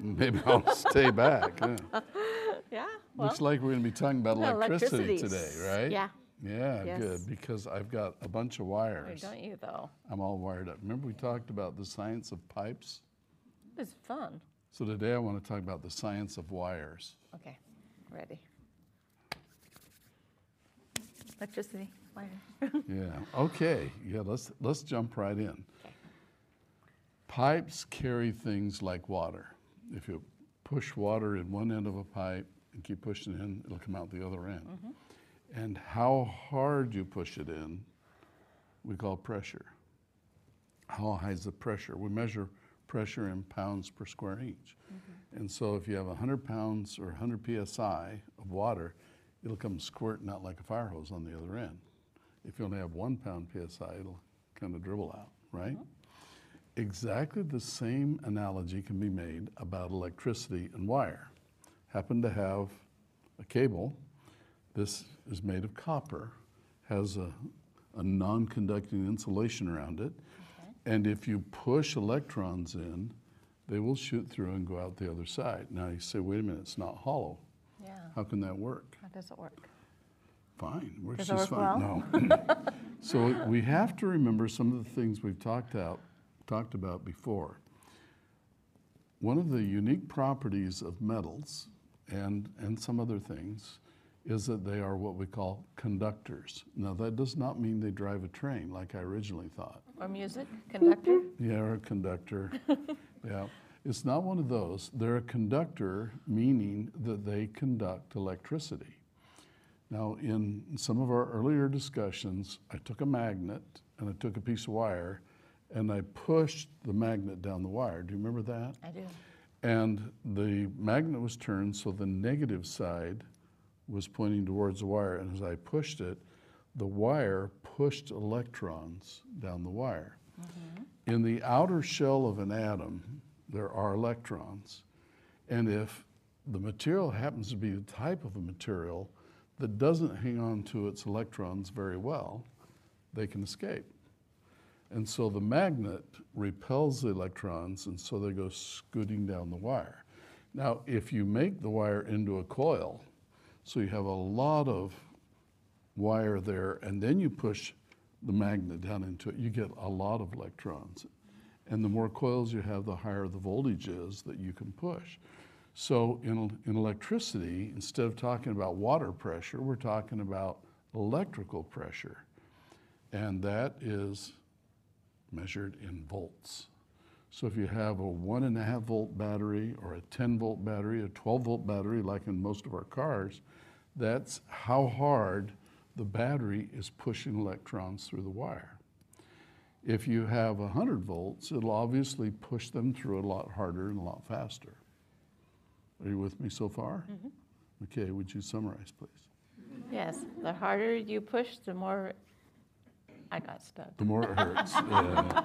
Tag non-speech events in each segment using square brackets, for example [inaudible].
Maybe I'll stay back. Well, Looks like we're going to be talking about Yeah, electricity today, right? Yeah. Yeah, Yes. good, because I've got a bunch of oh, wires. don't you though? I'm all wired up. Remember we talked about the science of pipes? It's fun. So today I want to talk about the science of wires. Okay, ready. Electricity, wire. [laughs] Yeah. Okay. Yeah. Let's let's jump right in. Okay. Pipes carry things like water. If you push water in one end of a pipe and keep pushing it in, it'll come out the other end. Mm-hmm. And how hard you push it in, we call pressure. How high is the pressure? We measure pressure in pounds per square inch. Mm-hmm. And so if you have 100 pounds or 100 psi of water, it'll come squirting out like a fire hose on the other end. If you only have one pound psi, it'll kind of dribble out, right? Mm-hmm. Exactly the same analogy can be made about electricity and wire. Happen to have a cable. This is made of copper, has a, a non conducting insulation around it. And if you push electrons in, they will shoot through and go out the other side. Now you say, wait a minute, it's not hollow. Yeah. How can that work? How does it work? Fine, works Does it just work fine. No. [laughs] so we have to remember some of the things we've talked out, talked about before. One of the unique properties of metals and, and some other things is that they are what we call conductors. Now that does not mean they drive a train like I originally thought. Or music, conductor? Mm-hmm. Yeah, or a conductor. [laughs] yeah. It's not one of those. They're a conductor, meaning that they conduct electricity. Now, in some of our earlier discussions, I took a magnet and I took a piece of wire and I pushed the magnet down the wire. Do you remember that? I do. And the magnet was turned so the negative side was pointing towards the wire. And as I pushed it, the wire pushed electrons down the wire. Mm-hmm. In the outer shell of an atom, there are electrons. And if the material happens to be the type of a material that doesn't hang on to its electrons very well, they can escape. And so the magnet repels the electrons, and so they go scooting down the wire. Now, if you make the wire into a coil, so you have a lot of wire there, and then you push the magnet down into it, you get a lot of electrons. And the more coils you have, the higher the voltage is that you can push. So in, in electricity, instead of talking about water pressure, we're talking about electrical pressure. And that is measured in volts. So if you have a one and a half volt battery or a 10 volt battery, a 12 volt battery, like in most of our cars, that's how hard the battery is pushing electrons through the wire. If you have 100 volts, it'll obviously push them through a lot harder and a lot faster. Are you with me so far? Mm-hmm. Okay, would you summarize, please? Yes, the harder you push, the more I got stuck. The more it hurts. [laughs] yeah.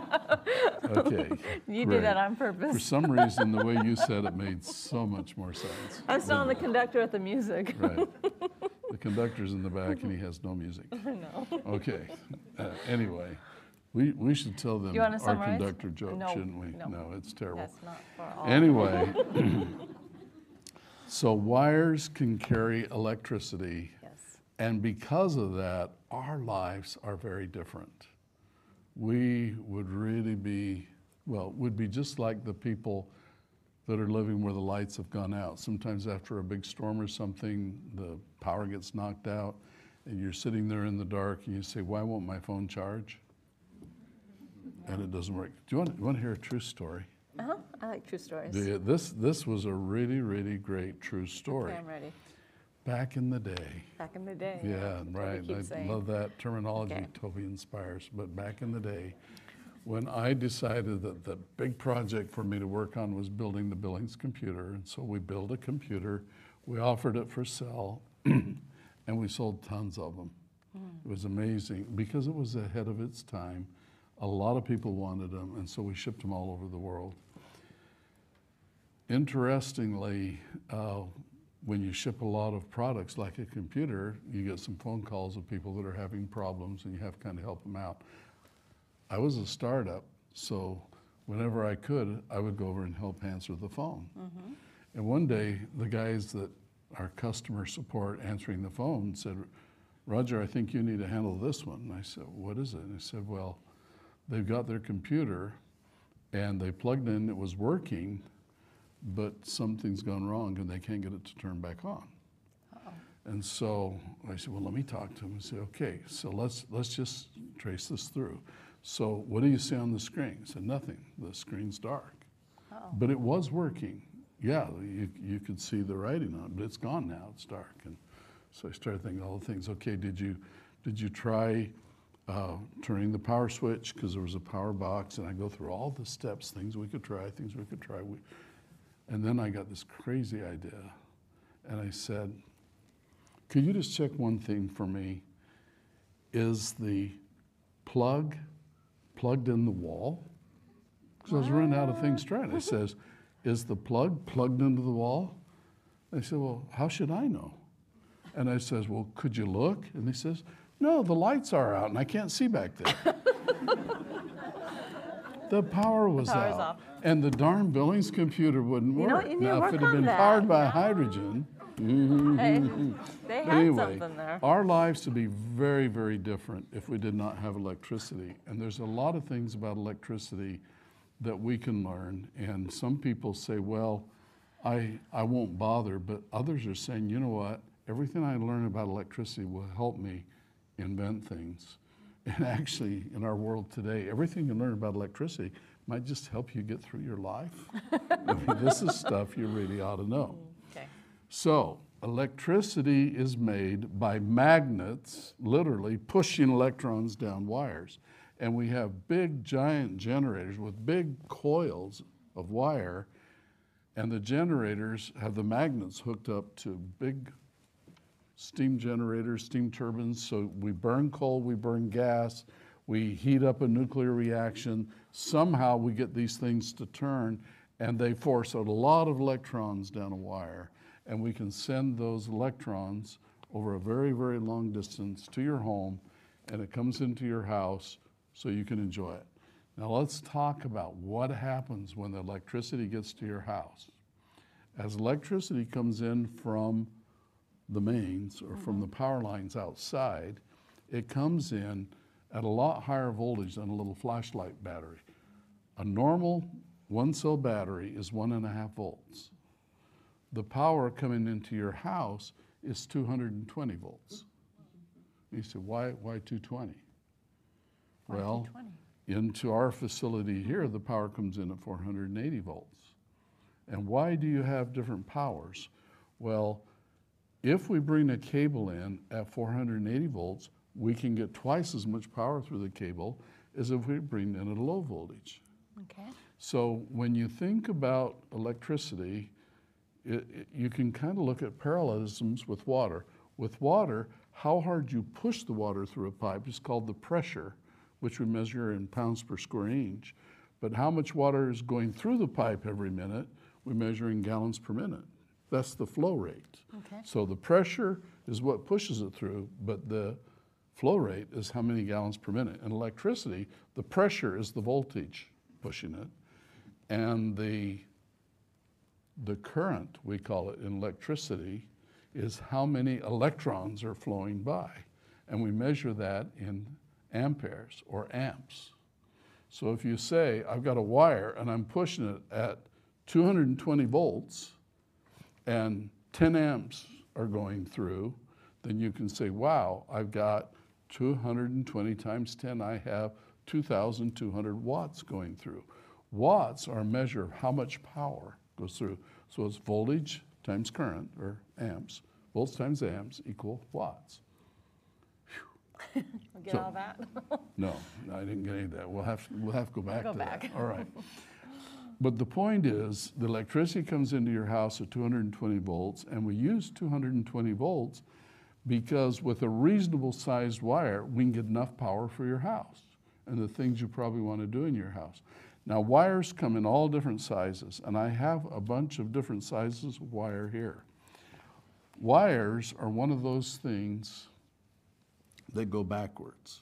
Okay. You did that on purpose. For some reason, the way you said it made so much more sense. I was still on the conductor with the music. Right. [laughs] The conductor's in the back and he has no music. [laughs] I know. Okay. Uh, anyway, we, we should tell them our summarize? conductor joke, No, shouldn't we? no. it's terrible. That's not for all. Anyway, [clears throat] so wires can carry electricity. And because of that, our lives are very different. We would really be, well, would be just like the people that are living where the lights have gone out. Sometimes after a big storm or something, the power gets knocked out, and you're sitting there in the dark, and you say, "Why won't my phone charge?" And it doesn't work. Do you want, you want to hear a true story? Uh-huh. I like true stories. The, this, this was a really, really great true story. Okay, I'm ready. Back in the day. Back in the day. Yeah, right. I saying. love that terminology, Okay. Toby inspires. But back in the day, when I decided that the big project for me to work on was building the Billings computer, and so we built a computer, we offered it for sale, [clears throat] and we sold tons of them. It was amazing because it was ahead of its time. A lot of people wanted them, and so we shipped them all over the world. Interestingly, uh, when you ship a lot of products like a computer, you get some phone calls of people that are having problems and you have to kind of help them out. I was a startup, so whenever I could, I would go over and help answer the phone. Mm-hmm. And one day, the guys that are customer support answering the phone said, Roger, I think you need to handle this one. And I said, What is it? And he said, Well, they've got their computer and they plugged in, it was working, but something's gone wrong and they can't get it to turn back on. And so I said, well, let me talk to him and say, okay, so let's, let's just trace this through. So what do you see on the screen? He said, nothing. The screen's dark. But it was working. Yeah, you, you could see the writing on it, but it's gone now. It's dark. And so I started thinking all the things. Okay, did you, did you try uh, turning the power switch? Because there was a power box, and I go through all the steps, things we could try, things we could try. We, and then I got this crazy idea. And I said, could you just check one thing for me? Is the plug plugged in the wall? Because I was running out of things trying. I says, is the plug plugged into the wall? I said, well, how should I know? And I says, well, could you look? And he says, no, the lights are out and I can't see back there. [laughs] the power was power's out. off. And the darn Billings computer wouldn't You work. now, work if it had been that, powered by hydrogen, Hey, [laughs] They had anyway, something there. our lives would be very, very different if we did not have electricity. And there's a lot of things about electricity that we can learn. And some people say, well, I, I won't bother. But others are saying, you know what? Everything I learn about electricity will help me invent things. [laughs] And actually, in our world today, everything you learn about electricity might just help you get through your life. I mean, this is stuff you really ought to know. Okay. So, electricity is made by magnets literally pushing electrons down wires. And we have big, giant generators with big coils of wire, and the generators have the magnets hooked up to big steam generators, steam turbines. So we burn coal, we burn gas, we heat up a nuclear reaction. Somehow we get these things to turn, and they force a lot of electrons down a wire. And we can send those electrons over a very, very long distance to your home, and it comes into your house so you can enjoy it. Now let's talk about what happens when the electricity gets to your house. As electricity comes in from the mains or from the mm-hmm. power lines outside, it comes in at a lot higher voltage than a little flashlight battery. A normal one cell battery is one and a half volts. The power coming into your house is 220 volts. You say, why, why 220? Why Well, 220? into our facility here, the power comes in at 480 volts. And why do you have different powers? Well, if we bring a cable in at 480 volts, we can get twice as much power through the cable as if we bring in at a low voltage. Okay. So when you think about electricity, it, it- you can kind of look at parallelisms with water. With water, how hard you push the water through a pipe is called the pressure, which we measure in pounds per square inch. But how much water is going through the pipe every minute, we measure in gallons per minute. That's the flow rate. Okay. So the pressure is what pushes it through, but the flow rate is how many gallons per minute. In electricity, the pressure is the voltage pushing it, and the the current, we call it in electricity, is how many electrons are flowing by. And we measure that in amperes or amps. So if you say, I've got a wire and I'm pushing it at 220 volts and 10 amps are going through, then you can say, wow, I've got 220 times 10, I have 2,200 watts going through. Watts are a measure of how much power goes through. So it's voltage times current, or amps. Volts times amps equal watts. Get So- all that? No, [laughs] no, I didn't get any of that. We'll have, to, we'll have to go back go to that. All right. [laughs] But the point is, the electricity comes into your house at 220 volts, and we use 220 volts Because with a reasonable sized wire, we can get enough power for your house and the things you probably want to do in your house. Now, wires come in all different sizes, and I have a bunch of different sizes of wire here. Wires are one of those things that go backwards.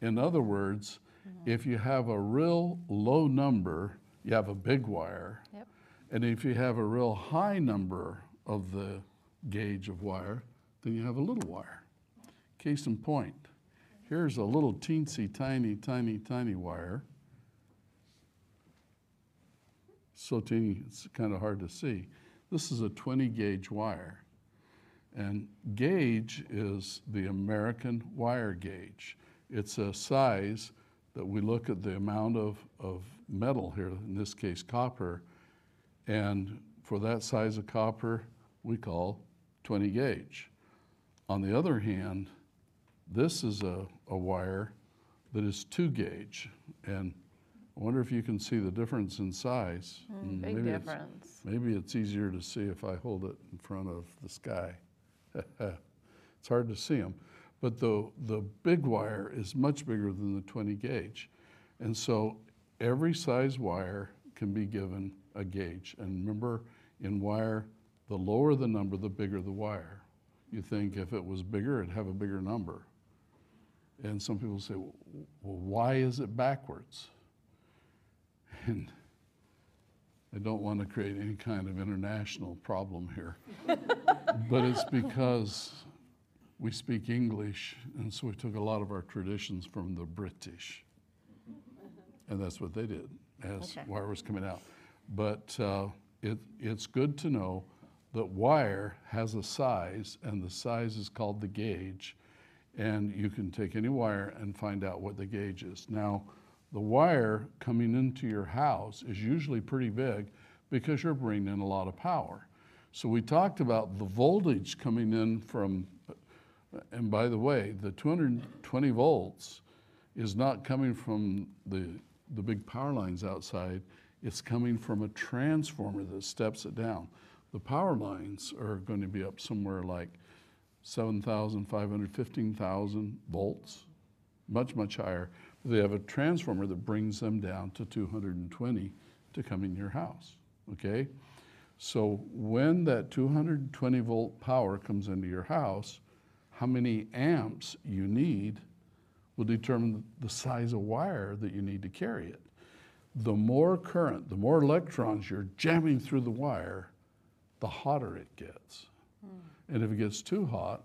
In other words, mm-hmm. if you have a real low number, you have a big wire. Yep. And if you have a real high number of the gauge of wire, then you have a little wire. Case in point, here's a little teensy tiny, tiny, tiny wire. So teeny, it's kind of hard to see. This is a 20 gauge wire. And gauge is the American wire gauge. It's a size that we look at the amount of, of metal here, in this case copper, and for that size of copper, we call 20 gauge. On the other hand, this is a, a wire that is 2 gauge. And I wonder if you can see the difference in size. Mm, Big maybe it's- difference. Maybe it's easier to see if I hold it in front of the sky. [laughs] it's hard to see them. But the, the big wire is much bigger than the 20 gauge. And so every size wire can be given a gauge. And remember, in wire, the lower the number, the bigger the wire. You think if it was bigger, it'd have a bigger number. And some people say, well, why is it backwards? And I don't want to create any kind of international problem here. [laughs] but it's because we speak English, and so we took a lot of our traditions from the British. And that's what they did as Okay. wire was coming out. But uh, it, it's good to know that wire has a size, and the size is called the gauge. And you can take any wire and find out what the gauge is. Now, the wire coming into your house is usually pretty big because you're bringing in a lot of power. So we talked about the voltage coming in from, and by the way, the 220 volts is not coming from the, the big power lines outside. It's coming from a transformer that steps it down. The power lines are going to be up somewhere like 7,500, 15,000 volts, much, much higher. They have a transformer that brings them down to 220 to come in your house, okay? So when that 220 volt power comes into your house, how many amps you need will determine the size of wire that you need to carry it. The more current, the more electrons you're jamming through the wire, the hotter it gets. Hmm. And if it gets too hot,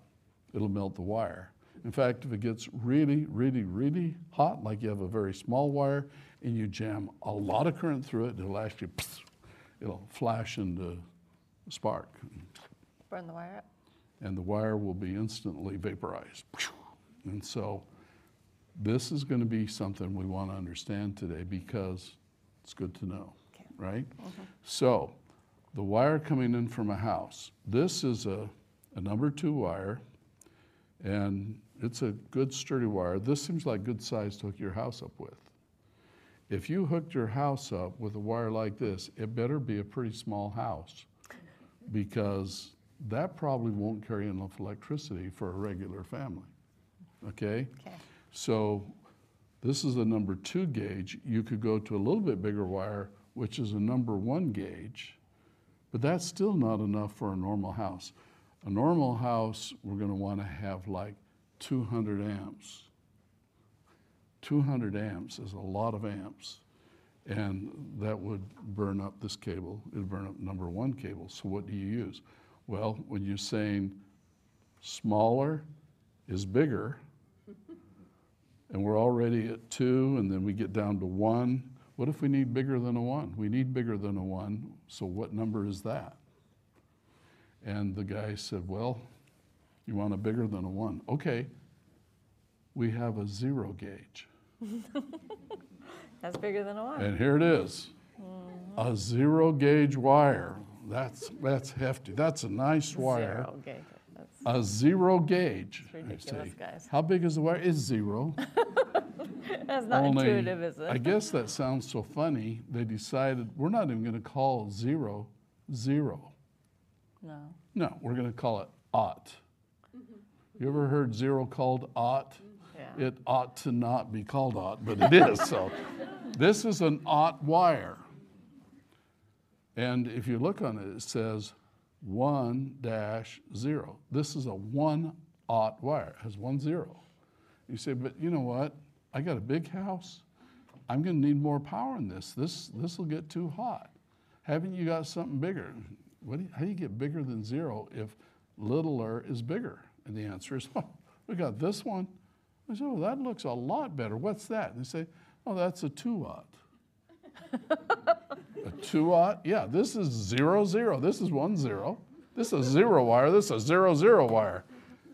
it'll melt the wire. In fact, if it gets really, really, really hot, like you have a very small wire, and you jam a lot of current through it, it'll actually, it'll flash into a spark, Burn the wire up. and the wire will be instantly vaporized. And so, this is going to be something we want to understand today because it's good to know, Okay. right? Mm-hmm. So, the wire coming in from a house. This is a, a number two wire, and it's a good sturdy wire. This seems like good size to hook your house up with. If you hooked your house up with a wire like this, it better be a pretty small house because that probably won't carry enough electricity for a regular family. Okay? Okay. So this is a number two gauge. You could go to a little bit bigger wire, which is a number one gauge, but that's still not enough for a normal house. A normal house, we're going to want to have like 200 amps. 200 amps is a lot of amps, and that would burn up this cable. It would burn up number one cable. So what do you use? Well, when you're saying smaller is bigger, [laughs] and we're already at two, and then we get down to one. What if we need bigger than a one? We need bigger than a one, so what number is that? And the guy said, Well, you want a bigger than a one. Okay, we have a zero gauge. [laughs] That's bigger than a one. And here it is mm-hmm. a zero gauge wire. That's, that's hefty. That's a nice wire. Zero gauge. That's, A zero gauge. It's ridiculous, guys. How big is the wire? It's zero. [laughs] that's not Only, intuitive, is it? I [laughs] guess that sounds so funny. They decided we're not even going to call zero zero. No. No, we're going to call it ought. Mm-hmm. You ever heard zero called ought? Yeah. It ought to not be called ought, but it is. So this is an ought wire. And if you look on it, it says 1 dash 0. This is a 1 ought wire, it has one zero. You say, but you know what? I got a big house. I'm going to need more power in this. This this will get too hot. Haven't you got something bigger? What do you, how do you get bigger than zero if littler is bigger? And the answer is, well, [laughs] oh, we got this one. I said, oh, that looks a lot better. What's that? And they say, oh, that's a two aught. a two aught? Yeah, this is zero zero. This is one zero. This is zero wire. This is zero zero wire.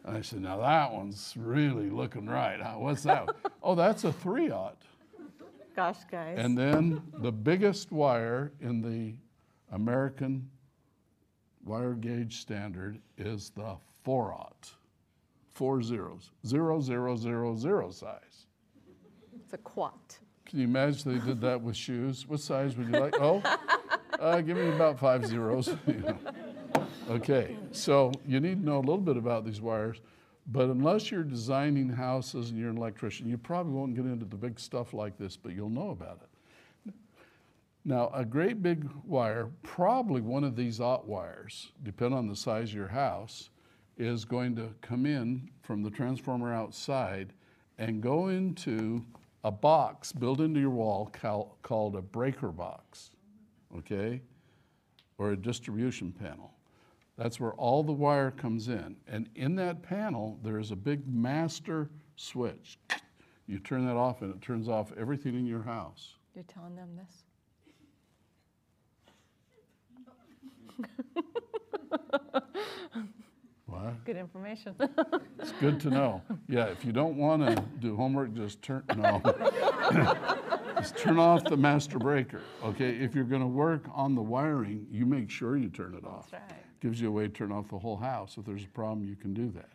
And I said, now that one's really looking right. Huh? What's that? [laughs] oh, that's a three aught. Gosh, guys. And then the biggest wire in the American wire gauge standard is the four aught. Four zeros. Zero, zero, zero, zero size. It's a quat. Can you imagine they did that with shoes? What size would you like? Oh, uh, give me about five zeros. [laughs] Okay, so you need to know a little bit about these wires, but unless you're designing houses and you're an electrician, you probably won't get into the big stuff like this, but you'll know about it. Now, a great big wire, probably one of these aught wires, depending on the size of your house, is going to come in from the transformer outside and go into a box built into your wall cal- called a breaker box, okay? Or a distribution panel. That's where all the wire comes in. And in that panel, there is a big master switch. You turn that off, and it turns off everything in your house. You're telling them this? What? Good information. It's good to know. Yeah, if you don't want to do homework, just turn, no. [laughs] Just turn off the master breaker, okay? If you're going to work on the wiring, you make sure you turn it off. That's right. Gives you a way to turn off the whole house. If there's a problem, you can do that.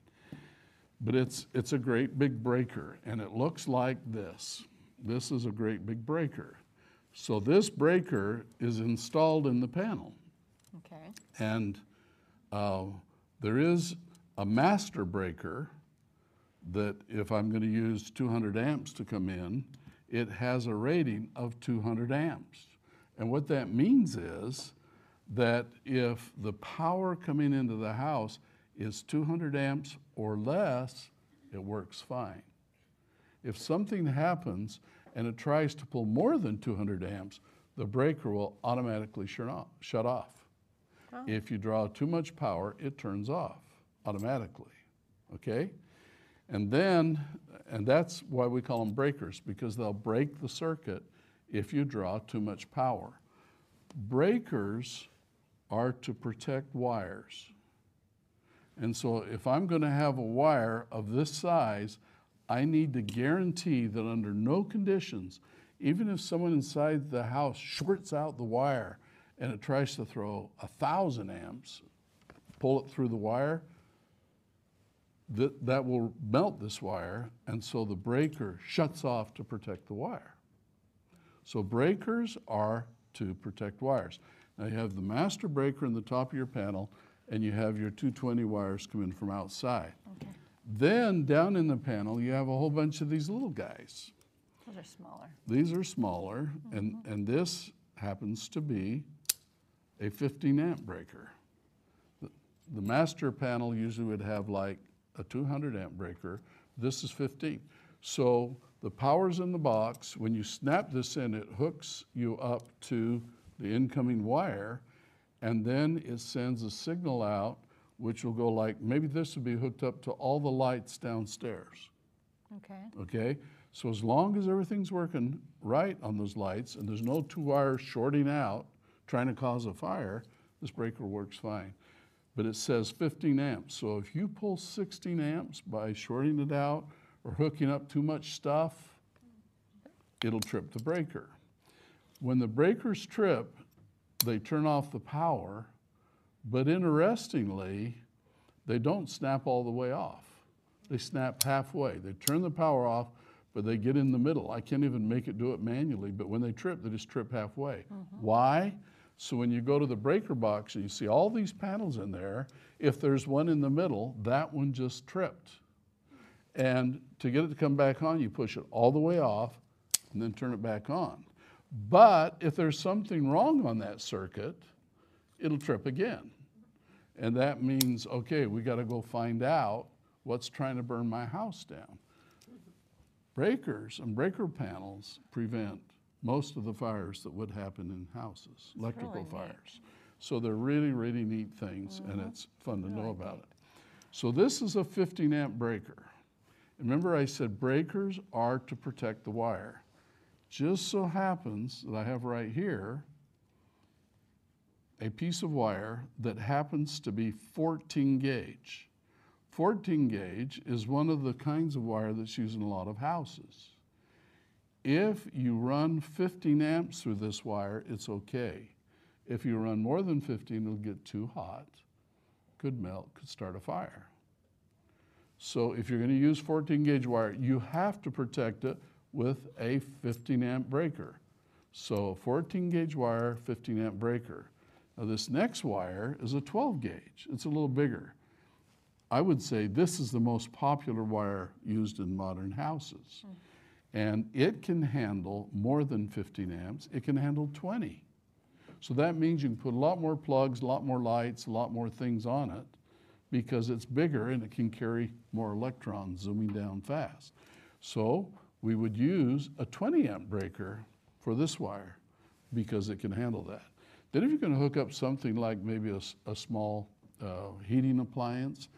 But it's, it's a great big breaker, and it looks like this. This is a great big breaker. So this breaker is installed in the panel. Okay. And uh, there is a master breaker that if I'm going to use 200 amps to come in, it has a rating of 200 amps. And what that means is that if the power coming into the house is 200 amps or less, it works fine. If something happens and it tries to pull more than 200 amps, the breaker will automatically shut off. Shut. If you draw too much power, it turns off automatically. Okay? And then, and that's why we call them breakers, because they'll break the circuit if you draw too much power. Breakers are to protect wires. And so if I'm going to have a wire of this size, I need to guarantee that under no conditions, even if someone inside the house shorts out the wire and it tries to throw a thousand amps, pull it through the wire, that, that will melt this wire, and so the breaker shuts off to protect the wire. So breakers are to protect wires. Now you have the master breaker in the top of your panel, and you have your 220 wires come in from outside. Okay. Then down in the panel, you have a whole bunch of these little guys. Those are smaller. These are smaller, and, mm-hmm. and this happens to be a 15 amp breaker. The, the master panel usually would have like a 200 amp breaker. This is 15. So the power's in the box. When you snap this in, it hooks you up to the incoming wire, and then it sends a signal out, which will go like maybe this would be hooked up to all the lights downstairs Okay. okay? So as long as everything's working right on those lights and there's no two wires shorting out trying to cause a fire, this breaker works fine. But it says 15 amps. So if you pull 16 amps by shorting it out or hooking up too much stuff, it'll trip the breaker. When the breakers trip, they turn off the power, but interestingly, they don't snap all the way off. They snap halfway. They turn the power off, but they get in the middle. I can't even make it do it manually, but when they trip, they just trip halfway. Mm-hmm. Why? So when you go to the breaker box and you see all these panels in there, if there's one in the middle, that one just tripped. And to get it to come back on, you push it all the way off and then turn it back on. But if there's something wrong on that circuit, it'll trip again. And that means, okay, we got to go find out what's trying to burn my house down. Breakers and breaker panels prevent most of the fires that would happen in houses, electrical really fires. So they're really, really neat things, and mm-hmm. it's fun to know about neat. it. So this is a 15 amp breaker. Remember, I said breakers are to protect the wire. Just so happens that I have right here a piece of wire that happens to be 14 gauge. 14 gauge is one of the kinds of wire that's used in a lot of houses. If you run 15 amps through this wire, it's okay. If you run more than 15, it'll get too hot, could melt, could start a fire. So if you're going to use 14 gauge wire, you have to protect it with a 15 amp breaker. So 14 gauge wire, 15 amp breaker. Now this next wire is a 12 gauge. It's a little bigger. I would say this is the most popular wire used in modern houses. Hmm. And it can handle more than 15 amps. It can handle 20. So that means you can put a lot more plugs, a lot more lights, a lot more things on it because it's bigger and it can carry more electrons zooming down fast. So we would use a 20 amp breaker for this wire because it can handle that. Then if you're going to hook up something like maybe a small uh, heating appliance,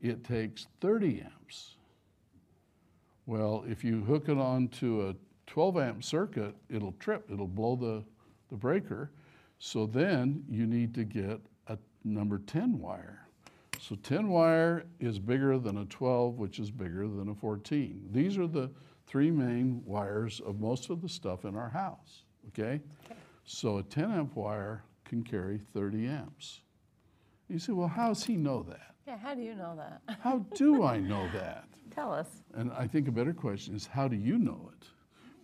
it takes 30 amps. Well, if you hook it onto a 12 amp circuit, it'll trip, it'll blow the, the breaker. So then you need to get a number 10 wire. So 10 wire is bigger than a 12, which is bigger than a 14. These are the three main wires of most of the stuff in our house, okay? So a 10 amp wire can carry 30 amps. You say, well, how does he know that? Yeah, how do you know that? How do I know that? [laughs] Tell us. And I think a better question is how do you know it?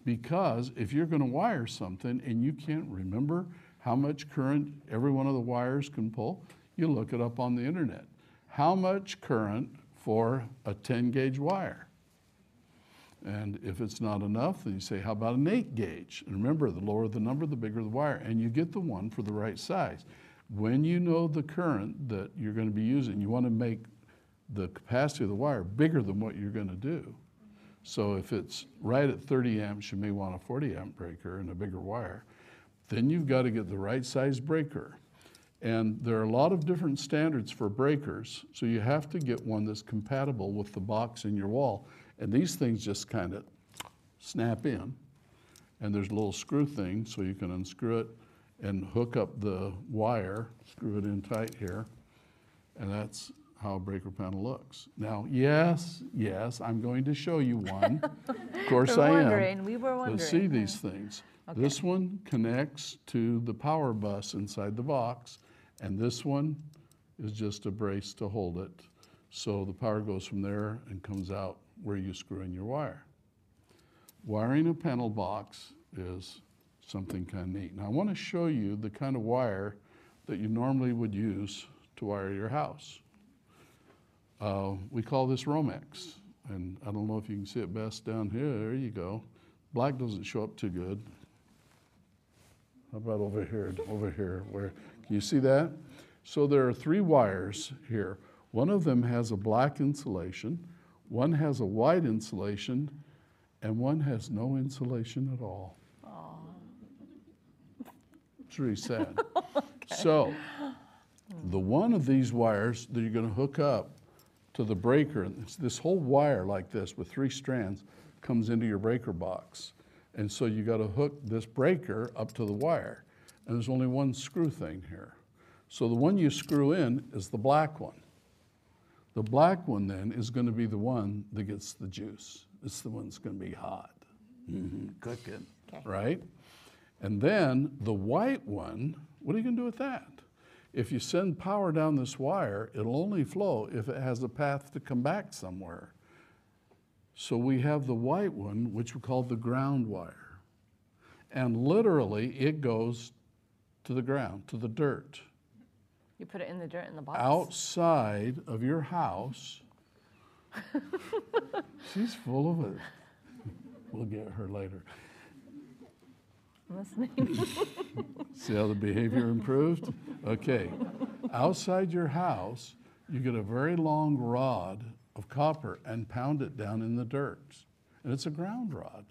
Because if you're going to wire something and you can't remember how much current every one of the wires can pull, you look it up on the internet. How much current for a 10 gauge wire? And if it's not enough, then you say, how about an 8 gauge? And remember, the lower the number, the bigger the wire, and you get the one for the right size. When you know the current that you're going to be using, you want to make the capacity of the wire bigger than what you're going to do. So if it's right at 30 amps, you may want a 40 amp breaker and a bigger wire. Then you've got to get the right size breaker. And there are a lot of different standards for breakers, so you have to get one that's compatible with the box in your wall. And these things just kind of snap in. And there's a little screw thing, so you can unscrew it and hook up the wire, screw it in tight here, and that's how a breaker panel looks. Now, yes, yes, I'm going to show you one. [laughs] Of course I am. we were wondering. see these things. This one connects to the power bus inside the box, and this one is just a brace to hold it. So the power goes from there and comes out where you screw in your wire. Wiring a panel box is something kind of neat. Now I want to show you the kind of wire that you normally would use to wire your house. Uh, we call this Romex, and I don't know if you can see it best down here. There you go. Black doesn't show up too good. How about over here? Over here, where can you see that? So there are three wires here. One of them has a black insulation, one has a white insulation, and one has no insulation at all. It's really sad. [laughs] So, the one of these wires that you're going to hook up to the breaker, and it's this whole wire like this with three strands comes into your breaker box. And so you got to hook this breaker up to the wire. And there's only one screw thing here. So the one you screw in is the black one. The black one then is going to be the one that gets the juice. It's the one that's going to be hot, Mhm, cooking, Okay. right? And then the white one, what are you going to do with that? If you send power down this wire, it'll only flow if it has a path to come back somewhere. So we have the white one, which we call the ground wire. And literally, it goes to the ground, to the dirt. You put it in the dirt in the box? outside of your house. [laughs] She's full of it. We'll get her later. Listening. [laughs] See how the behavior improved? Okay. Outside your house, you get a very long rod of copper and pound it down in the dirt. And it's a ground rod.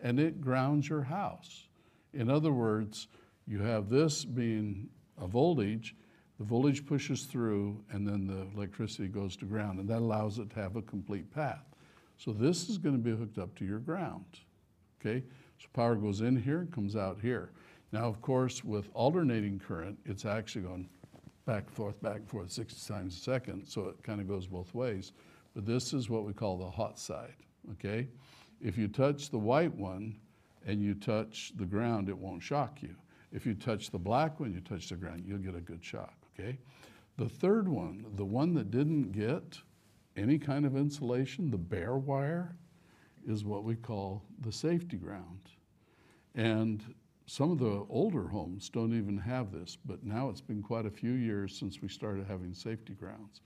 And it grounds your house. In other words, you have this being a voltage, the voltage pushes through, and then the electricity goes to ground, and that allows it to have a complete path. So this is going to be hooked up to your ground. Okay? So power goes in here and comes out here. Now, of course, with alternating current, it's actually going back and forth, back and forth 60 times a second, so it kind of goes both ways. But this is what we call the hot side, okay? If you touch the white one and you touch the ground, it won't shock you. If you touch the black one, you touch the ground, you'll get a good shock, okay? The third one, the one that didn't get any kind of insulation, the bare wire, is what we call the safety ground. And some of the older homes don't even have this, but now it's been quite a few years since we started having safety grounds.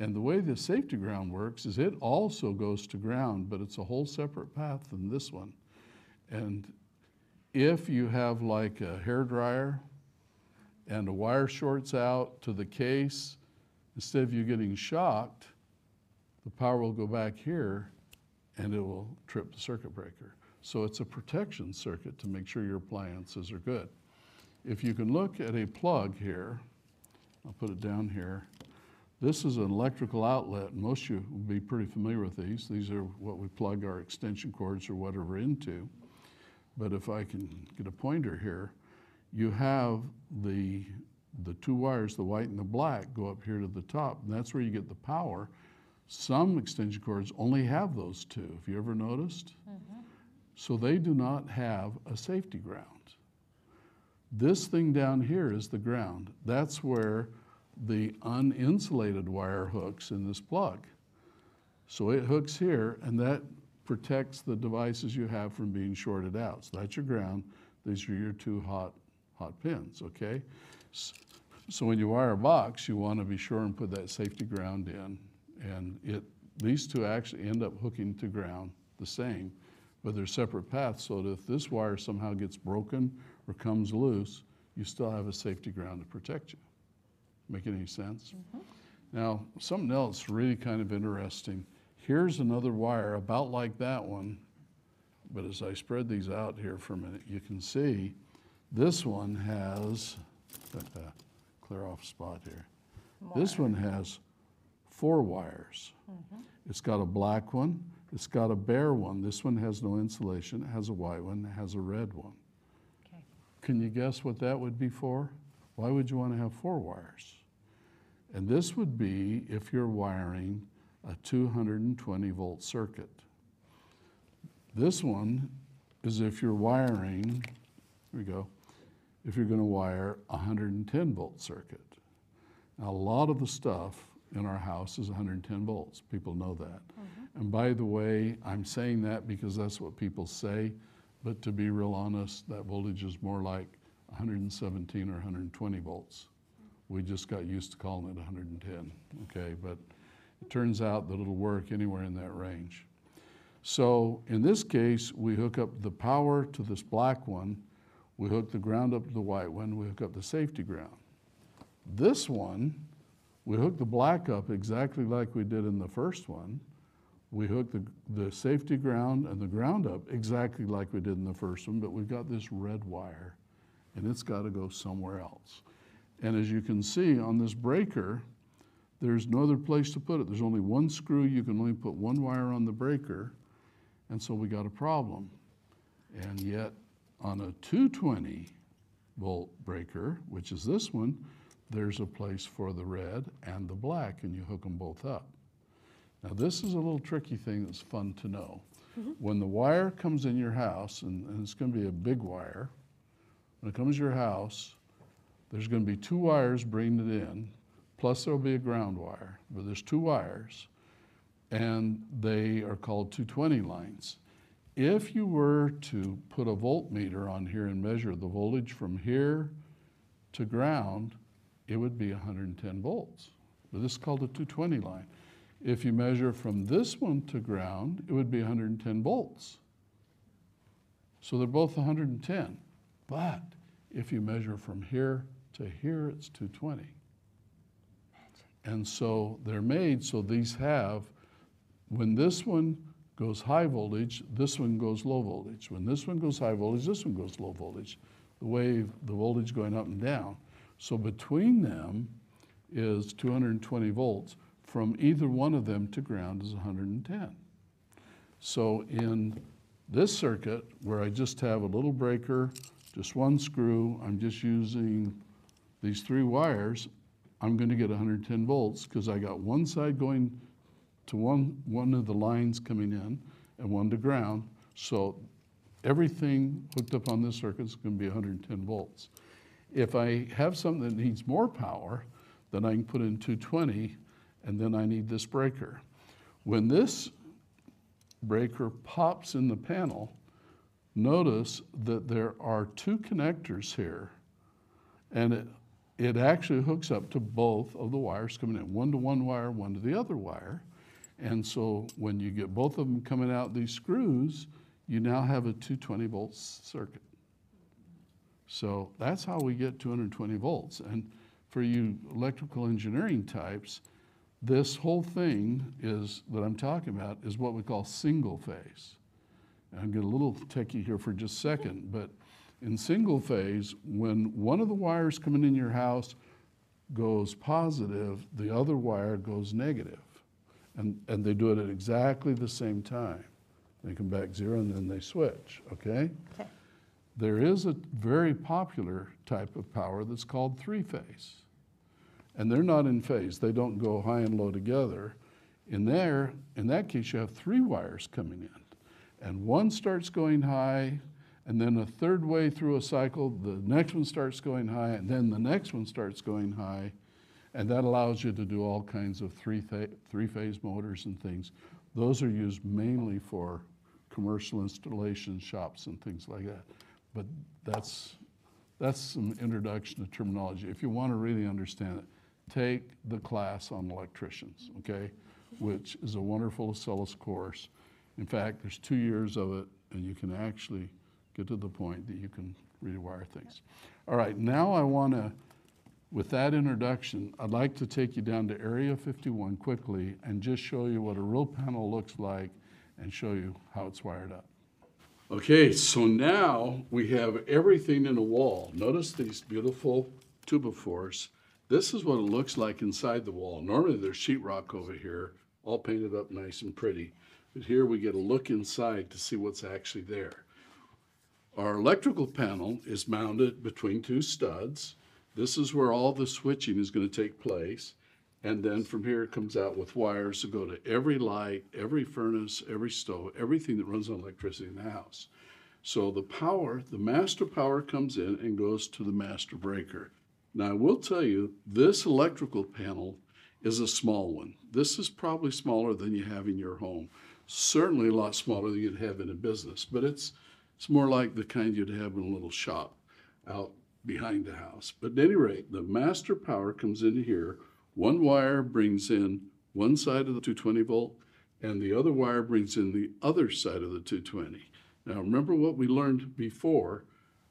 And the way the safety ground works is it also goes to ground, but it's a whole separate path than this one. And if you have like a hair dryer and a wire shorts out to the case, instead of you getting shocked, the power will go back here and it will trip the circuit breaker. So it's a protection circuit to make sure your appliances are good. If you can look at a plug here, I'll put it down here. This is an electrical outlet, most of you will be pretty familiar with these. These are what we plug our extension cords or whatever into. But if I can get a pointer here, you have the, the two wires, the white and the black, go up here to the top, and that's where you get the power. Some extension cords only have those two. Have you ever noticed? Mm-hmm. So they do not have a safety ground. This thing down here is the ground. That's where the uninsulated wire hooks in this plug. So it hooks here, and that protects the devices you have from being shorted out. So that's your ground. These are your two hot, hot pins, okay? So when you wire a box, you want to be sure and put that safety ground in. And it, these two actually end up hooking to ground the same, but they're separate paths, so that if this wire somehow gets broken or comes loose, you still have a safety ground to protect you. Make any sense? Now, something else really kind of interesting. Here's another wire about like that one, but as I spread these out here for a minute, you can see this one has, uh, clear off spot here. This one has four wires. Mm-hmm. It's got a black one, it's got a bare one. This one has no insulation, it has a white one, it has a red one. Okay. Can you guess what that would be for? Why would you want to have four wires? And this would be if you're wiring a 220 volt circuit. This one is if you're wiring, here we go, if you're going to wire a 110 volt circuit. Now, a lot of the stuff in our house is 110 volts. People know that. Mm-hmm. And by the way, I'm saying that because that's what people say, but to be real honest, that voltage is more like 117 or 120 volts. We just got used to calling it 110, okay? But it turns out that it'll work anywhere in that range. So in this case, we hook up the power to this black one, we hook the ground up to the white one, we hook up the safety ground. This one, we hook the black up exactly like we did in the first one. We hook the, the safety ground and the ground up exactly like we did in the first one, but we've got this red wire and it's got to go somewhere else. And as you can see on this breaker, there's no other place to put it. There's only one screw. You can only put one wire on the breaker. And so we got a problem. And yet, on a 220 volt breaker, which is this one, there's a place for the red and the black, and you hook them both up. Now, this is a little tricky thing that's fun to know. Mm-hmm. When the wire comes in your house, and, and it's going to be a big wire, when it comes to your house, there's going to be two wires bringing it in, plus there'll be a ground wire, but there's two wires, and they are called 220 lines. If you were to put a voltmeter on here and measure the voltage from here to ground, it would be 110 volts. But this is called a 220 line. If you measure from this one to ground, it would be 110 volts. So they're both 110. But if you measure from here to here, it's 220. And so they're made so these have, when this one goes high voltage, this one goes low voltage. When this one goes high voltage, this one goes low voltage. The wave, the voltage going up and down. So between them is 220 volts. From either one of them to ground is 110. So in this circuit, where I just have a little breaker, just one screw, I'm just using these three wires, I'm gonna get 110 volts because I got one side going to one, one of the lines coming in and one to ground. So everything hooked up on this circuit is gonna be 110 volts. If I have something that needs more power, then I can put in 220 and then I need this breaker. When this breaker pops in the panel, notice that there are two connectors here and it, it actually hooks up to both of the wires coming in, one to one wire, one to the other wire. And so when you get both of them coming out these screws, you now have a 220 volt circuit. So that's how we get 220 volts. And for you electrical engineering types, this whole thing is that I'm talking about is what we call single phase. And I'll get a little techie here for just a second, but in single phase, when one of the wires coming in your house goes positive, the other wire goes negative. And, and they do it at exactly the same time. They come back zero and then they switch, okay? Okay. There is a very popular type of power that's called three phase. And they're not in phase, they don't go high and low together. In there, in that case, you have three wires coming in. And one starts going high, and then a third way through a cycle, the next one starts going high, and then the next one starts going high. And that allows you to do all kinds of three, pha- three phase motors and things. Those are used mainly for commercial installation shops and things like that. But that's, that's some introduction to terminology. If you want to really understand it, take the class on electricians, okay? Which is a wonderful Acellus course. In fact, there's two years of it, and you can actually get to the point that you can rewire things. All right, now I want to, with that introduction, I'd like to take you down to Area 51 quickly and just show you what a real panel looks like and show you how it's wired up. Okay, so now we have everything in a wall. Notice these beautiful two-by-fours. This is what it looks like inside the wall. Normally there's sheetrock over here, all painted up nice and pretty. But here we get a look inside to see what's actually there. Our electrical panel is mounted between two studs. This is where all the switching is going to take place. And then from here it comes out with wires that go to every light, every furnace, every stove, everything that runs on electricity in the house. So the power, the master power comes in and goes to the master breaker. Now I will tell you, this electrical panel is a small one. This is probably smaller than you have in your home. Certainly a lot smaller than you'd have in a business, but it's it's more like the kind you'd have in a little shop out behind the house. But at any rate, the master power comes into here. One wire brings in one side of the 220 volt, and the other wire brings in the other side of the 220. Now, remember what we learned before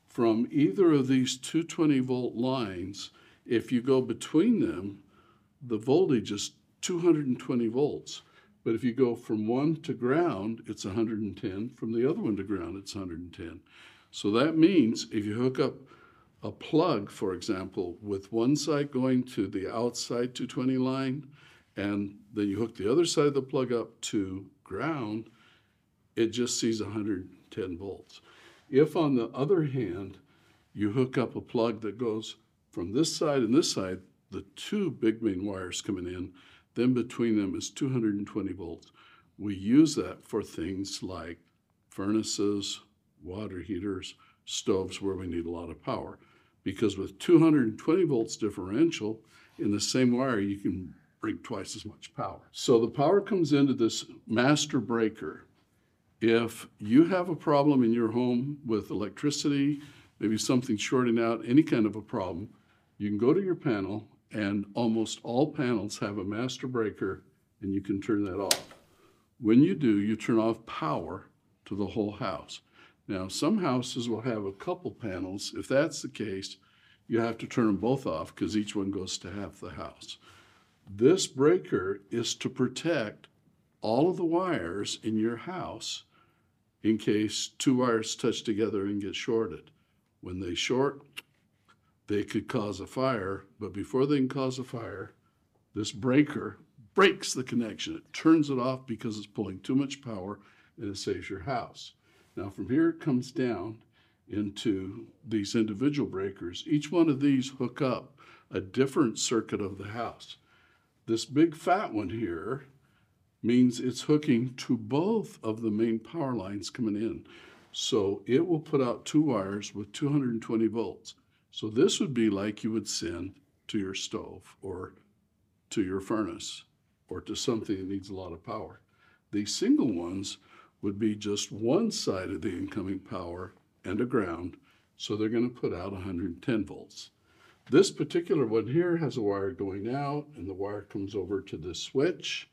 from either of these 220 volt lines, if you go between them, the voltage is 220 volts. But if you go from one to ground, it's 110. From the other one to ground, it's 110. So that means if you hook up a plug, for example, with one side going to the outside 220 line, and then you hook the other side of the plug up to ground, it just sees 110 volts. If, on the other hand, you hook up a plug that goes from this side and this side, the two big main wires coming in, then between them is 220 volts. We use that for things like furnaces, water heaters, stoves where we need a lot of power. Because with 220 volts differential in the same wire, you can bring twice as much power. So the power comes into this master breaker. If you have a problem in your home with electricity, maybe something shorting out, any kind of a problem, You can go to your panel, and almost all panels have a master breaker, and you can turn that off. When you do, you turn off power to the whole house. Now, some houses will have a couple panels. If that's the case, you have to turn them both off because each one goes to half the house. This breaker is to protect all of the wires in your house in case two wires touch together and get shorted. When they short, they could cause a fire, but before they can cause a fire, this breaker breaks the connection. It turns it off because it's pulling too much power and it saves your house. Now, from here, it comes down into these individual breakers. Each one of these hook up a different circuit of the house. This big fat one here means it's hooking to both of the main power lines coming in. So it will put out two wires with 220 volts. So this would be like you would send to your stove or to your furnace or to something that needs a lot of power. These single ones would be just one side of the incoming power and a ground, so they're going to put out 110 volts. This particular one here has a wire going out, and the wire comes over to this switch.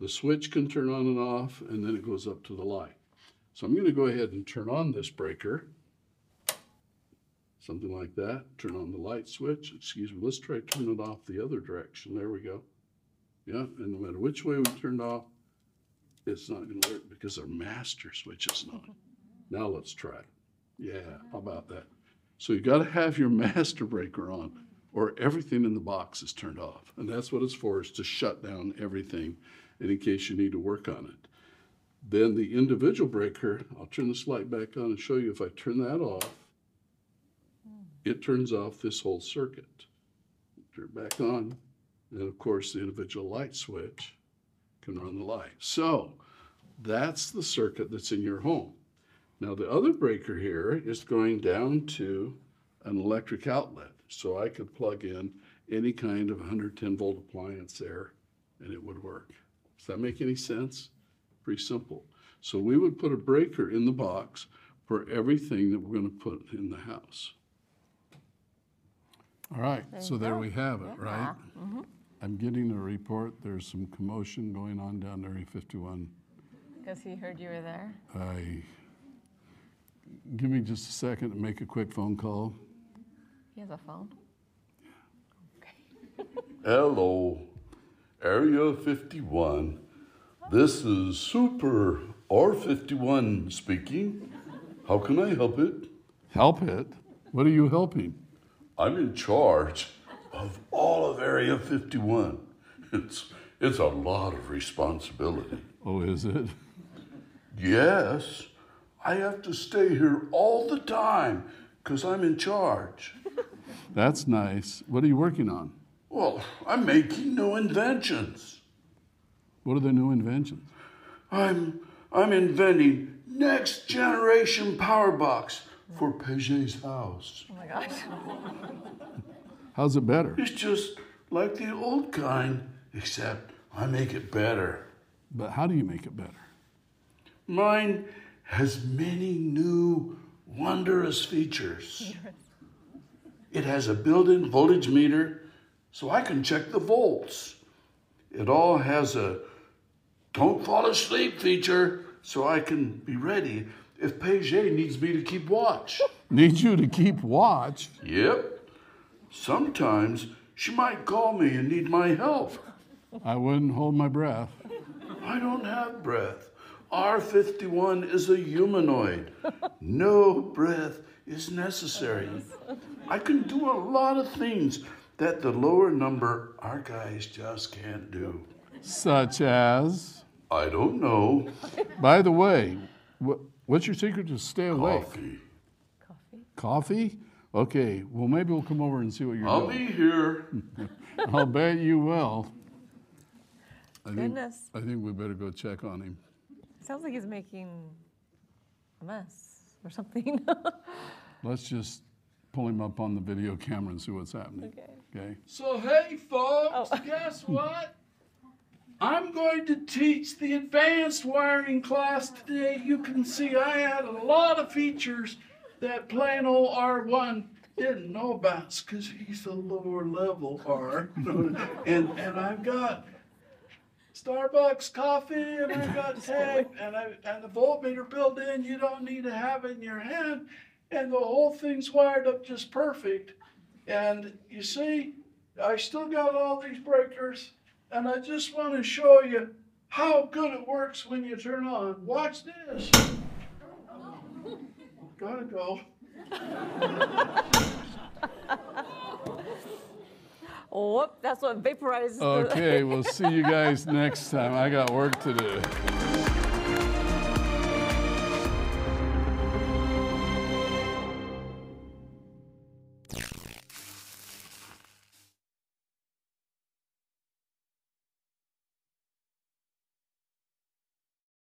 The switch can turn on and off, and then it goes up to the light. So I'm going to go ahead and turn on this breaker. Something like that. Turn on the light switch. Excuse me. Let's try turning it off the other direction. There we go. Yeah, and no matter which way we turn it off, it's not going to work because our master switch is not. Now let's try it. Yeah, how about that? So you got to have your [laughs] master breaker on, or everything in the box is turned off, and that's what it's for: is to shut down everything, and in case you need to work on it. Then the individual breaker, I'll turn this light back on and show you. If I turn that off, it turns off this whole circuit. Turn back on, and of course the individual light switch can run the light. So that's the circuit that's in your home. Now the other breaker here is going down to an electric outlet. So I could plug in any kind of 110 volt appliance there and it would work. Does that make any sense? Pretty simple. So we would put a breaker in the box for everything that we're going to put in the house. All right, so there go. we have it, right? Yeah. I'm getting a report, there's some commotion going on down Area 51. Because he heard you were there. I, give me just a second to make a quick phone call. He has a phone. [laughs] Hello, Area 51. This is Super R51 speaking. How can I help it? Help it? What are you helping? I'm in charge of all of Area 51. It's, it's a lot of responsibility. Oh, is it? Yes, I have to stay here all the time because I'm in charge. That's nice. What are you working on? Well, I'm making new inventions. What are the new inventions? I'm I'm inventing next generation power box for Paget's house. Oh my gosh. [laughs] How's it better? It's just like the old kind, except I make it better. But how do you make it better? Mine has many new wondrous features. It has a built-in voltage meter so I can check the volts. It all has a don't fall asleep feature so I can be ready if Paget needs me to keep watch. Need you to keep watch. Yep. Sometimes she might call me and need my help. I wouldn't hold my breath. I don't have breath. R51 is a humanoid. No breath is necessary. I can do a lot of things that the lower number our guys just can't do. Such as, I don't know. by the way, what's your secret to stay awake? Coffee. Coffee? Coffee? Okay, well, maybe we'll come over and see what you're doing. I'll be here. [laughs] I'll bet you will. I think, Goodness. I think we better go check on him. Sounds like he's making a mess or something. [laughs] Let's just pull him up on the video camera and see what's happening. Okay. Okay? So, hey, folks, Oh. [laughs] guess what? I'm going to teach the advanced wiring class today. You can see I added a lot of features that plain old R1 didn't know about because he's a lower level R. [laughs] and and I've got Starbucks coffee and I've got [laughs] tape and I and the voltmeter built in. You don't need to have it in your hand, and the whole thing's wired up just perfect. And you see, I still got all these breakers, and I just want to show you how good it works when you turn on. Watch this. Gotta go. Whoop, that's what vaporizes. Okay, we'll see you guys next time. I got work to do.